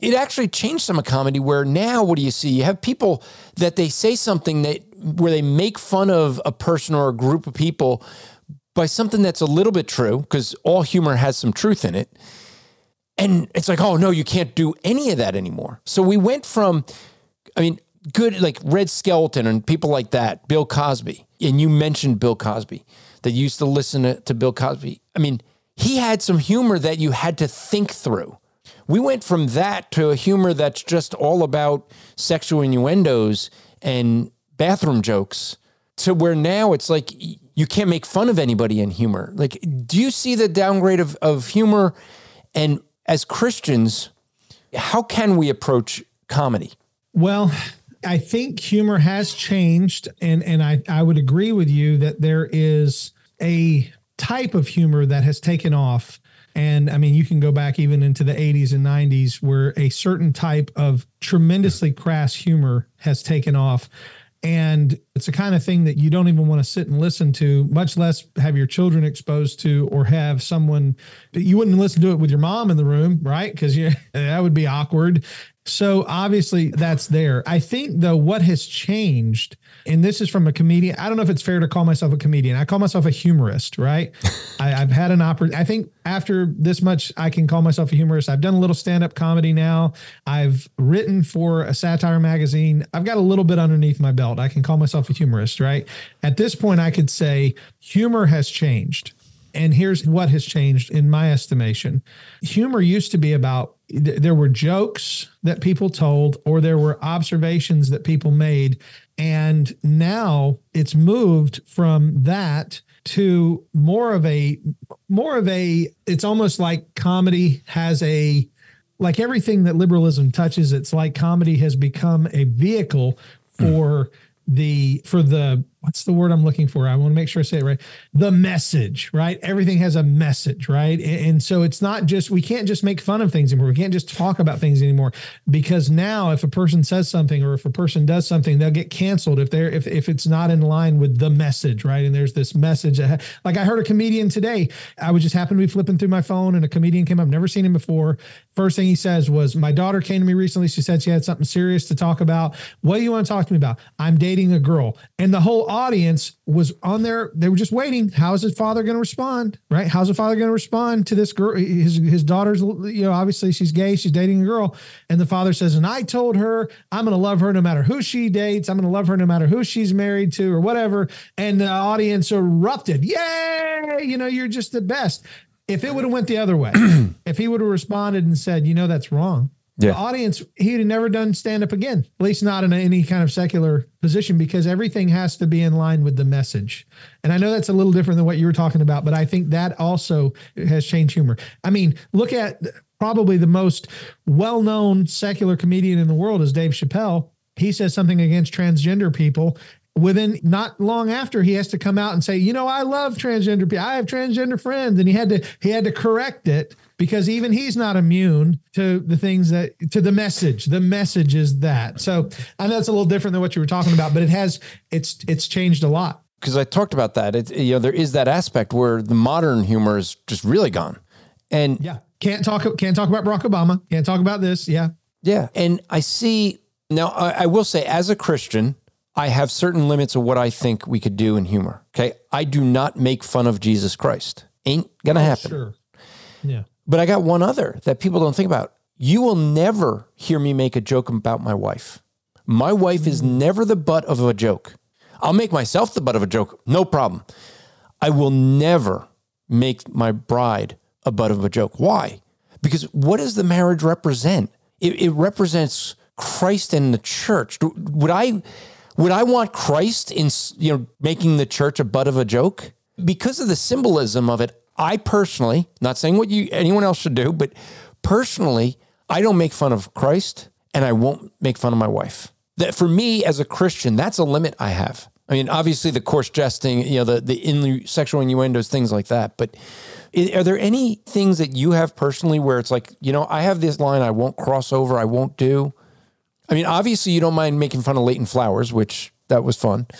It actually changed some of comedy where now what do you see? You have people that they say something that where they make fun of a person or a group of people by something that's a little bit true, because all humor has some truth in it. And it's like, oh no, you can't do any of that anymore. So we went from, I mean, good like Red Skelton and people like that, Bill Cosby. And you mentioned Bill Cosby that used to listen to, to Bill Cosby. I mean, he had some humor that you had to think through. We went from that to a humor that's just all about sexual innuendos and bathroom jokes to where now it's like you can't make fun of anybody in humor. Like, do you see the downgrade of, of humor? And as Christians, how can we approach comedy? Well, I think humor has changed, and and I I would agree with you that there is a type of humor that has taken off. And I mean, you can go back even into the 80s and 90s where a certain type of tremendously crass humor has taken off. And It's the kind of thing that you don't even want to sit and listen to, much less have your children exposed to or have someone that you wouldn't listen to it with your mom in the room, right? Because that would be awkward. So obviously that's there. I think though what has changed, and this is from a comedian. I don't know if it's fair to call myself a comedian. I call myself a humorist, right? I, have had an opera. I think after this much, I can call myself a humorist. I've done a little stand-up comedy now. I've written for a satire magazine. I've got a little bit underneath my belt. I can call myself a humorist, right? At this point, I could say humor has changed. And here's what has changed in my estimation. Humor used to be about there were jokes that people told or there were observations that people made and now it's moved from that to more of a more of a it's almost like comedy has a like everything that liberalism touches it's like comedy has become a vehicle for mm. the for the what's the word I'm looking for? I want to make sure I say it right. The message, right? Everything has a message, right? And, so it's not just, we can't just make fun of things anymore. We can't just talk about things anymore because now if a person says something or if a person does something, they'll get canceled if they're, if, if it's not in line with the message, right? And there's this message. That, like I heard a comedian today, I would just happen to be flipping through my phone and a comedian came up, never seen him before. First thing he says was, my daughter came to me recently. She said she had something serious to talk about. What do you want to talk to me about? I'm dating a girl. And the whole audience was on there. They were just waiting. How is his father going to respond? Right? How's the father going to respond to this girl? His his daughter's, you know, obviously she's gay. She's dating a girl, and the father says, "And I told her I'm going to love her no matter who she dates. I'm going to love her no matter who she's married to or whatever." And the audience erupted. Yay! You know, you're just the best. If it would have went the other way, if he would have responded and said, "You know, that's wrong," yeah. the audience, he'd have never done stand up again, at least not in any kind of secular position, because everything has to be in line with the message. And I know that's a little different than what you were talking about, but I think that also has changed humor. I mean, look at probably the most well known secular comedian in the world is Dave Chappelle. He says something against transgender people within not long after he has to come out and say you know i love transgender people i have transgender friends and he had to he had to correct it because even he's not immune to the things that to the message. The message is that. So I know it's a little different than what you were talking about, but it has it's it's changed a lot. Because I talked about that. It you know there is that aspect where the modern humor is just really gone, and yeah, can't talk can't talk about Barack Obama. Can't talk about this. Yeah, yeah. And I see now. I, I will say, as a Christian, I have certain limits of what I think we could do in humor. Okay, I do not make fun of Jesus Christ. Ain't gonna oh, happen. Sure. Yeah. But I got one other that people don't think about. You will never hear me make a joke about my wife. My wife is mm. never the butt of a joke. I'll make myself the butt of a joke, no problem. I will never make my bride a butt of a joke. Why? Because what does the marriage represent? It, it represents Christ and the church. Would I would I want Christ in you know making the church a butt of a joke? Because of the symbolism of it, I personally, not saying what you anyone else should do, but personally, I don't make fun of Christ and I won't make fun of my wife. That for me as a Christian, that's a limit I have. I mean, obviously the coarse jesting, you know, the the in, sexual innuendos, things like that. But are there any things that you have personally where it's like, you know, I have this line I won't cross over, I won't do? I mean, obviously you don't mind making fun of Leighton Flowers, which that was fun.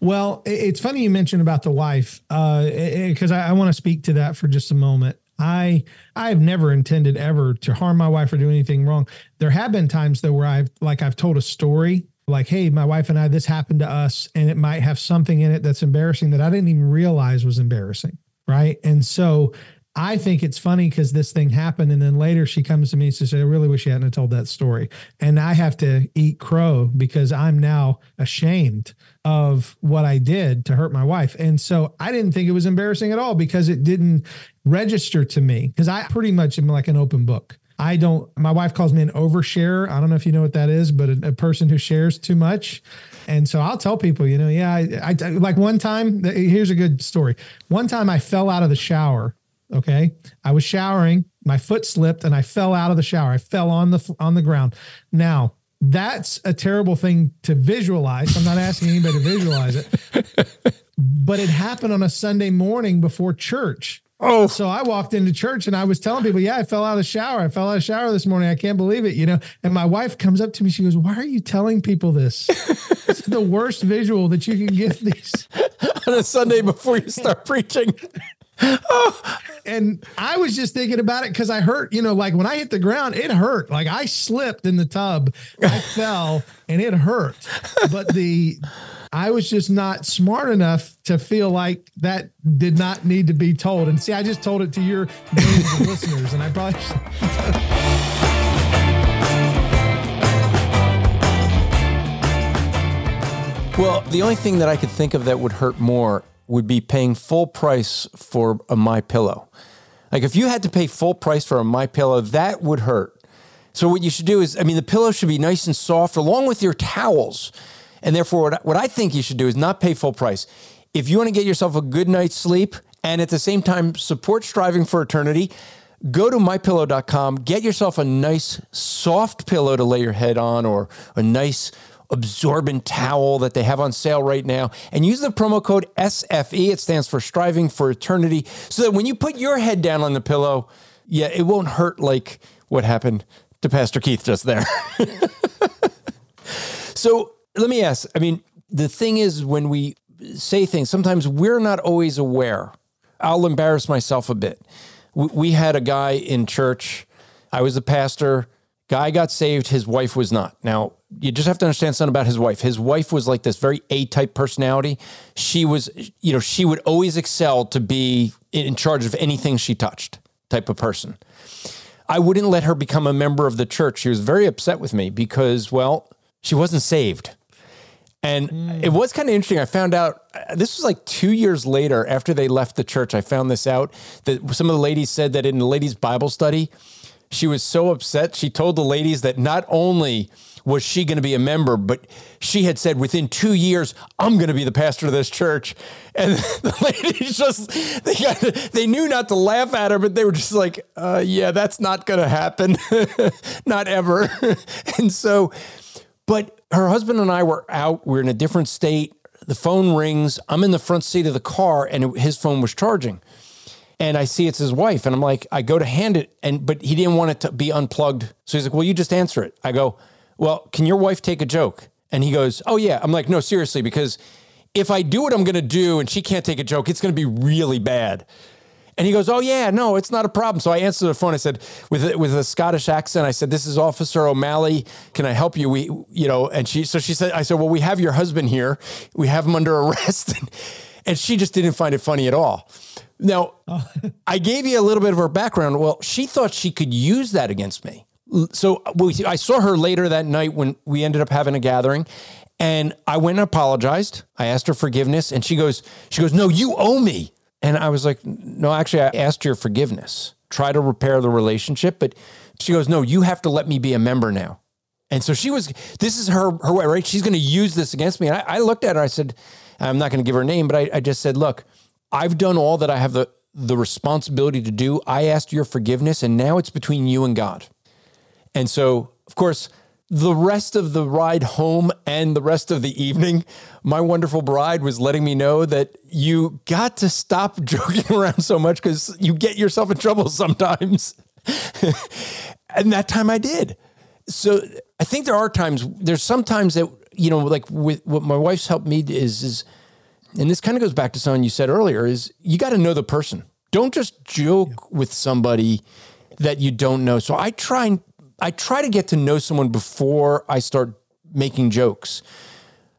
Well, it's funny you mentioned about the wife, because uh, I, I want to speak to that for just a moment. I I have never intended ever to harm my wife or do anything wrong. There have been times though where I've like I've told a story like, hey, my wife and I, this happened to us, and it might have something in it that's embarrassing that I didn't even realize was embarrassing. Right. And so I think it's funny because this thing happened. And then later she comes to me and says, I really wish you hadn't told that story. And I have to eat crow because I'm now ashamed of what I did to hurt my wife. And so I didn't think it was embarrassing at all because it didn't register to me because I pretty much am like an open book. I don't, my wife calls me an overshare. I don't know if you know what that is, but a, a person who shares too much. And so I'll tell people, you know, yeah, I, I like one time, here's a good story. One time I fell out of the shower. Okay. I was showering, my foot slipped and I fell out of the shower. I fell on the, on the ground. Now, that's a terrible thing to visualize. I'm not asking anybody to visualize it, but it happened on a Sunday morning before church. Oh, so I walked into church and I was telling people, yeah, I fell out of the shower. I fell out of the shower this morning. I can't believe it, you know. And my wife comes up to me. She goes, "Why are you telling people this? it's the worst visual that you can give these on a Sunday before you start preaching." Oh. And I was just thinking about it because I hurt, you know, like when I hit the ground, it hurt. Like I slipped in the tub, I fell, and it hurt. But the I was just not smart enough to feel like that did not need to be told. And see, I just told it to your listeners, and I probably. well, the only thing that I could think of that would hurt more would be paying full price for a MyPillow. Like if you had to pay full price for a MyPillow, that would hurt. So what you should do is, I mean, the pillow should be nice and soft, along with your towels. And therefore, what, what I think you should do is not pay full price. If you want to get yourself a good night's sleep and at the same time support striving for eternity, go to mypillow.com, get yourself a nice soft pillow to lay your head on or a nice absorbent towel that they have on sale right now and use the promo code SFE. It stands for striving for eternity so that when you put your head down on the pillow, yeah, it won't hurt like what happened to Pastor Keith just there. so let me ask I mean, the thing is, when we say things, sometimes we're not always aware. I'll embarrass myself a bit. We had a guy in church. I was a pastor. Guy got saved. His wife was not. Now, you just have to understand something about his wife. His wife was like this very A type personality. She was, you know, she would always excel to be in charge of anything she touched type of person. I wouldn't let her become a member of the church. She was very upset with me because, well, she wasn't saved. And mm. it was kind of interesting. I found out this was like two years later after they left the church. I found this out that some of the ladies said that in the ladies' Bible study, she was so upset. She told the ladies that not only was she going to be a member, but she had said within two years, I'm going to be the pastor of this church. And the ladies just, they, got, they knew not to laugh at her, but they were just like, uh, yeah, that's not going to happen. not ever. and so, but her husband and I were out. We are in a different state. The phone rings. I'm in the front seat of the car, and his phone was charging. And I see it's his wife, and I'm like, I go to hand it, and but he didn't want it to be unplugged. So he's like, "Well, you just answer it." I go, "Well, can your wife take a joke?" And he goes, "Oh yeah." I'm like, "No, seriously, because if I do what I'm going to do, and she can't take a joke, it's going to be really bad." And he goes, "Oh yeah, no, it's not a problem." So I answered the phone. I said, with a, with a Scottish accent, I said, "This is Officer O'Malley. Can I help you?" We, you know, and she, so she said, "I said, well, we have your husband here. We have him under arrest," and she just didn't find it funny at all. Now, I gave you a little bit of her background. Well, she thought she could use that against me. So uh, I saw her later that night when we ended up having a gathering, and I went and apologized. I asked her forgiveness, and she goes, "She goes, no, you owe me." And I was like, no, actually, I asked your forgiveness. Try to repair the relationship. But she goes, no, you have to let me be a member now. And so she was, this is her, her way, right? She's going to use this against me. And I, I, looked at her, I said, I'm not going to give her a name, but I, I just said, look, I've done all that I have the, the responsibility to do. I asked your forgiveness, and now it's between you and God. And so, of course, the rest of the ride home and the rest of the evening, my wonderful bride was letting me know that you got to stop joking around so much because you get yourself in trouble sometimes. and that time I did. So I think there are times, there's sometimes that, you know, like with what my wife's helped me is, is, and this kind of goes back to something you said earlier, is you got to know the person. Don't just joke yeah. with somebody that you don't know. So I try and I try to get to know someone before I start making jokes.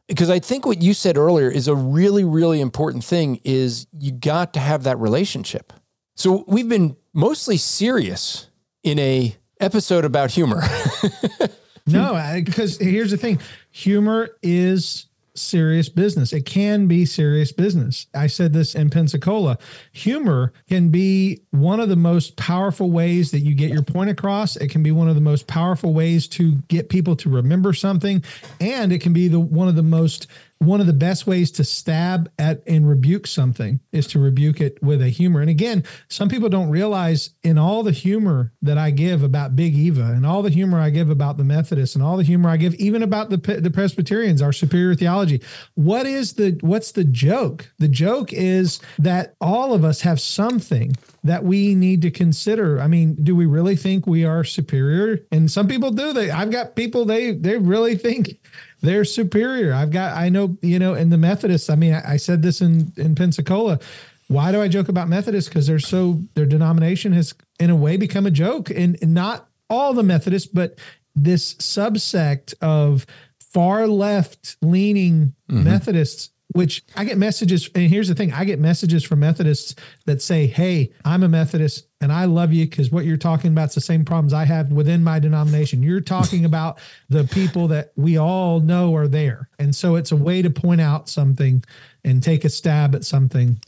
Because I think what you said earlier is a really, really important thing is you got to have that relationship. So we've been mostly serious in a episode about humor. no, because here's the thing humor is serious business. It can be serious business. I said this in Pensacola. Humor can be one of the most powerful ways that you get your point across. It can be one of the most powerful ways to get people to remember something, and it can be the one of the most one of the best ways to stab at and rebuke something is to rebuke it with a humor. And again, some people don't realize in all the humor that I give about Big Eva and all the humor I give about the Methodists and all the humor I give even about the the Presbyterians, our superior theology. What is the what's the joke? The joke is that all of us have something that we need to consider. I mean, do we really think we are superior? And some people do. They I've got people they they really think they're superior. I've got, I know, you know, in the Methodists, I mean, I, I said this in, in Pensacola. Why do I joke about Methodists? Because they're so, their denomination has, in a way, become a joke. And, and not all the Methodists, but this subsect of far left leaning mm-hmm. Methodists which I get messages. And here's the thing I get messages from Methodists that say, Hey, I'm a Methodist and I love you because what you're talking about is the same problems I have within my denomination. You're talking about the people that we all know are there. And so it's a way to point out something and take a stab at something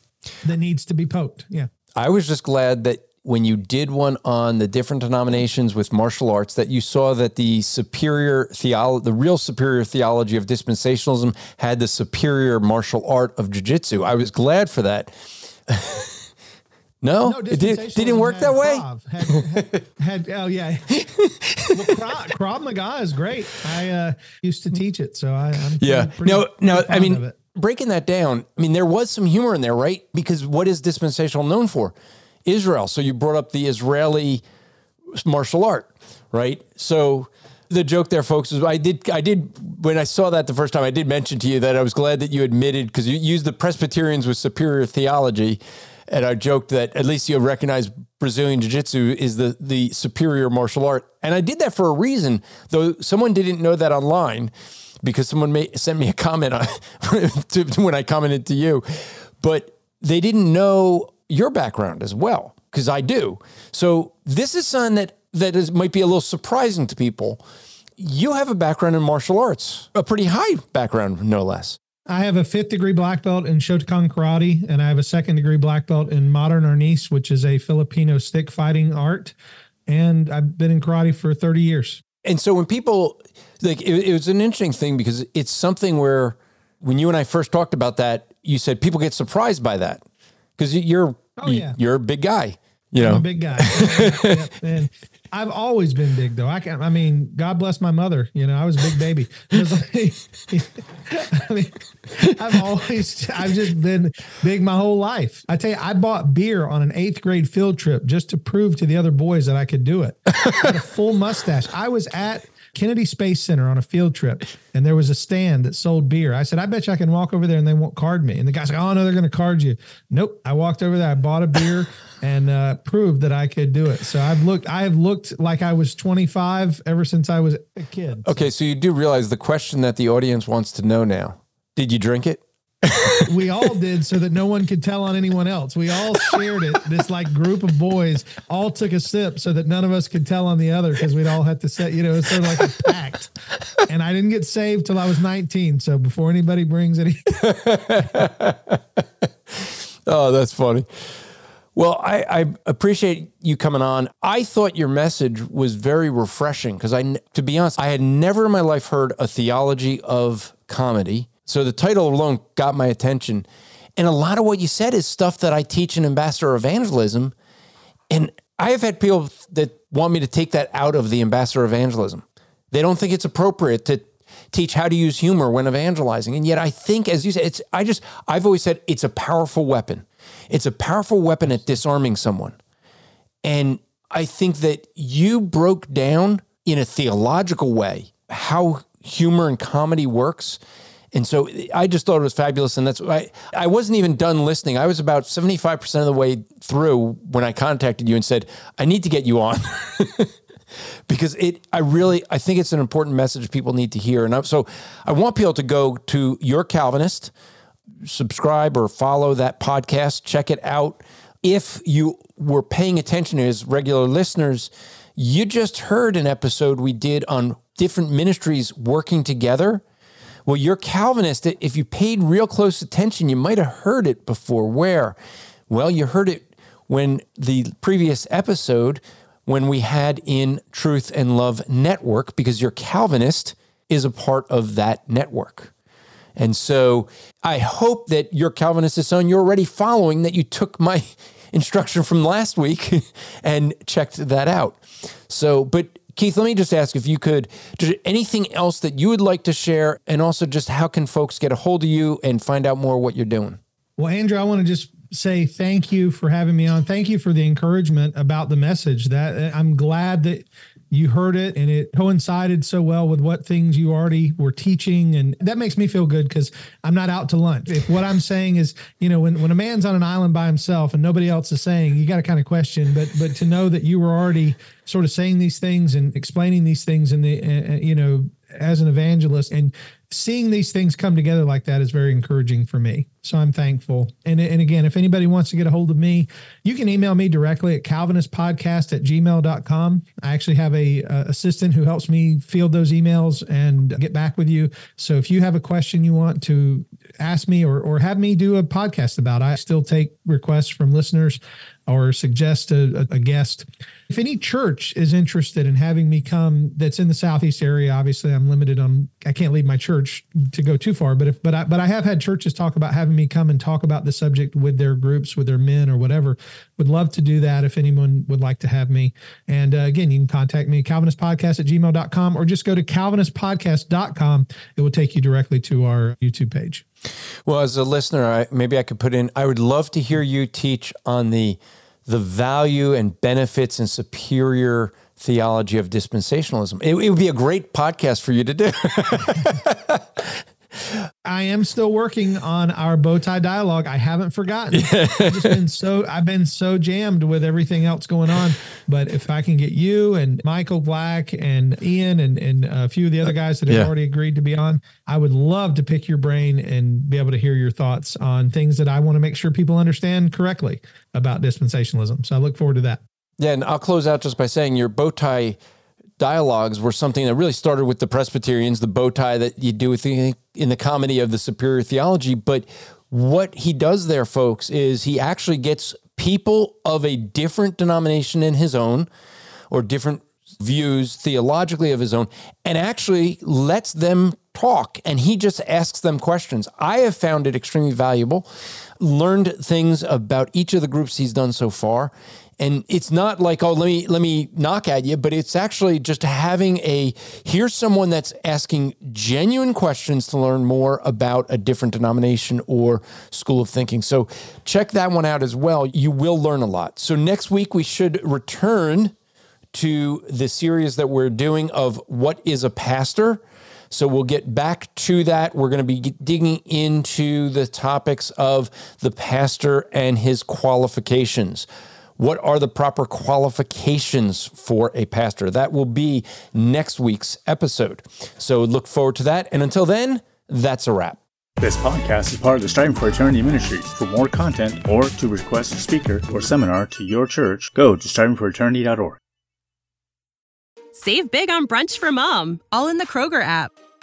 that needs to be poked. Yeah. I was just glad that when you did one on the different denominations with martial arts that you saw that the superior theology, the real superior theology of dispensationalism had the superior martial art of jiu-jitsu. I was glad for that. no, no it did, didn't work that way. Had, had, had, oh yeah, well, Krav, Krav Maga is great. I uh, used to teach it, so I, am yeah. Pretty, no, no. I mean, breaking that down. I mean, there was some humor in there, right? Because what is dispensational known for? Israel. So you brought up the Israeli martial art, right? So the joke there, folks, is I did I did when I saw that the first time, I did mention to you that I was glad that you admitted because you used the Presbyterians with superior theology. And I joked that at least you recognize Brazilian Jiu Jitsu is the, the superior martial art. And I did that for a reason, though someone didn't know that online because someone may, sent me a comment on, to, when I commented to you. But they didn't know your background as well, because I do. So this is something that that is might be a little surprising to people. You have a background in martial arts, a pretty high background, no less. I have a fifth degree black belt in Shotokan karate, and I have a second degree black belt in modern arnis, which is a Filipino stick fighting art. And I've been in karate for 30 years. And so when people like, it, it was an interesting thing because it's something where when you and I first talked about that, you said people get surprised by that because you're oh, yeah. you're a big guy. You know, I'm a big guy. yep. And I've always been big though. I can I mean, God bless my mother. You know, I was a big baby. Like, I mean, I've always I've just been big my whole life. I tell you, I bought beer on an eighth grade field trip just to prove to the other boys that I could do it. I had a full mustache. I was at Kennedy Space Center on a field trip, and there was a stand that sold beer. I said, I bet you I can walk over there and they won't card me. And the guy's like, Oh no, they're going to card you. Nope. I walked over there, I bought a beer and uh, proved that I could do it. So I've looked, I have looked like I was 25 ever since I was a kid. Okay, so you do realize the question that the audience wants to know now: Did you drink it? we all did so that no one could tell on anyone else. We all shared it. This like group of boys all took a sip so that none of us could tell on the other because we'd all have to say, you know, it's sort of like a pact. And I didn't get saved till I was 19. So before anybody brings any. oh, that's funny. Well, I, I, appreciate you coming on. I thought your message was very refreshing because I, to be honest, I had never in my life heard a theology of comedy so the title alone got my attention. And a lot of what you said is stuff that I teach in Ambassador Evangelism. And I have had people that want me to take that out of the Ambassador Evangelism. They don't think it's appropriate to teach how to use humor when evangelizing. And yet I think, as you said, it's I just I've always said it's a powerful weapon. It's a powerful weapon at disarming someone. And I think that you broke down in a theological way how humor and comedy works and so I just thought it was fabulous. And that's why I, I wasn't even done listening. I was about 75% of the way through when I contacted you and said, I need to get you on. because it I really I think it's an important message people need to hear. And I, so I want people to go to Your Calvinist, subscribe or follow that podcast, check it out. If you were paying attention as regular listeners, you just heard an episode we did on different ministries working together well, you're Calvinist. If you paid real close attention, you might have heard it before. Where? Well, you heard it when the previous episode, when we had in Truth and Love Network, because your Calvinist is a part of that network. And so I hope that your Calvinist is son you're already following, that you took my instruction from last week and checked that out. So, but Keith, let me just ask if you could, anything else that you would like to share, and also just how can folks get a hold of you and find out more what you're doing? Well, Andrew, I want to just say thank you for having me on. Thank you for the encouragement about the message. That I'm glad that you heard it and it coincided so well with what things you already were teaching. And that makes me feel good because i'm not out to lunch. If what i'm saying is you know when, when a man's on an island by himself and nobody else is saying you got to kind of question. But but to know that you were already sort of saying these things and explaining these things in the uh, you know as an evangelist and seeing these things come together like that is very encouraging for me. So I'm thankful. And, and again, if anybody wants to get a hold of me, you can email me directly at calvinistpodcast at gmail.com. I actually have a, a assistant who helps me field those emails and get back with you. So if you have a question you want to ask me or, or have me do a podcast about, I still take requests from listeners or suggest a, a, guest. If any church is interested in having me come, that's in the southeast area. Obviously, I'm limited on. I can't leave my church to go too far. But if but I but I have had churches talk about having me come and talk about the subject with their groups, with their men or whatever. Would love to do that if anyone would like to have me. And uh, again, you can contact me calvinistpodcast at gmail.com or just go to calvinistpodcast.com. It will take you directly to our YouTube page. Well, as a listener, I, maybe I could put in. I would love to hear you teach on the the value and benefits and superior theology of dispensationalism. It, it would be a great podcast for you to do. I am still working on our bow tie dialogue. I haven't forgotten. I've just been so I've been so jammed with everything else going on. But if I can get you and Michael Black and Ian and, and a few of the other guys that have yeah. already agreed to be on, I would love to pick your brain and be able to hear your thoughts on things that I want to make sure people understand correctly about dispensationalism. So I look forward to that. Yeah, and I'll close out just by saying your bow tie dialogues were something that really started with the Presbyterians, the bow tie that you do with the, in the comedy of the superior theology. But what he does there, folks, is he actually gets people of a different denomination in his own or different views theologically of his own and actually lets them talk and he just asks them questions. I have found it extremely valuable, learned things about each of the groups he's done so far and it's not like oh let me let me knock at you but it's actually just having a here's someone that's asking genuine questions to learn more about a different denomination or school of thinking so check that one out as well you will learn a lot so next week we should return to the series that we're doing of what is a pastor so we'll get back to that. We're going to be digging into the topics of the pastor and his qualifications. What are the proper qualifications for a pastor? That will be next week's episode. So look forward to that. And until then, that's a wrap. This podcast is part of the Striving for Eternity ministry. For more content or to request a speaker or seminar to your church, go to strivingforeternity.org. Save big on brunch for mom, all in the Kroger app.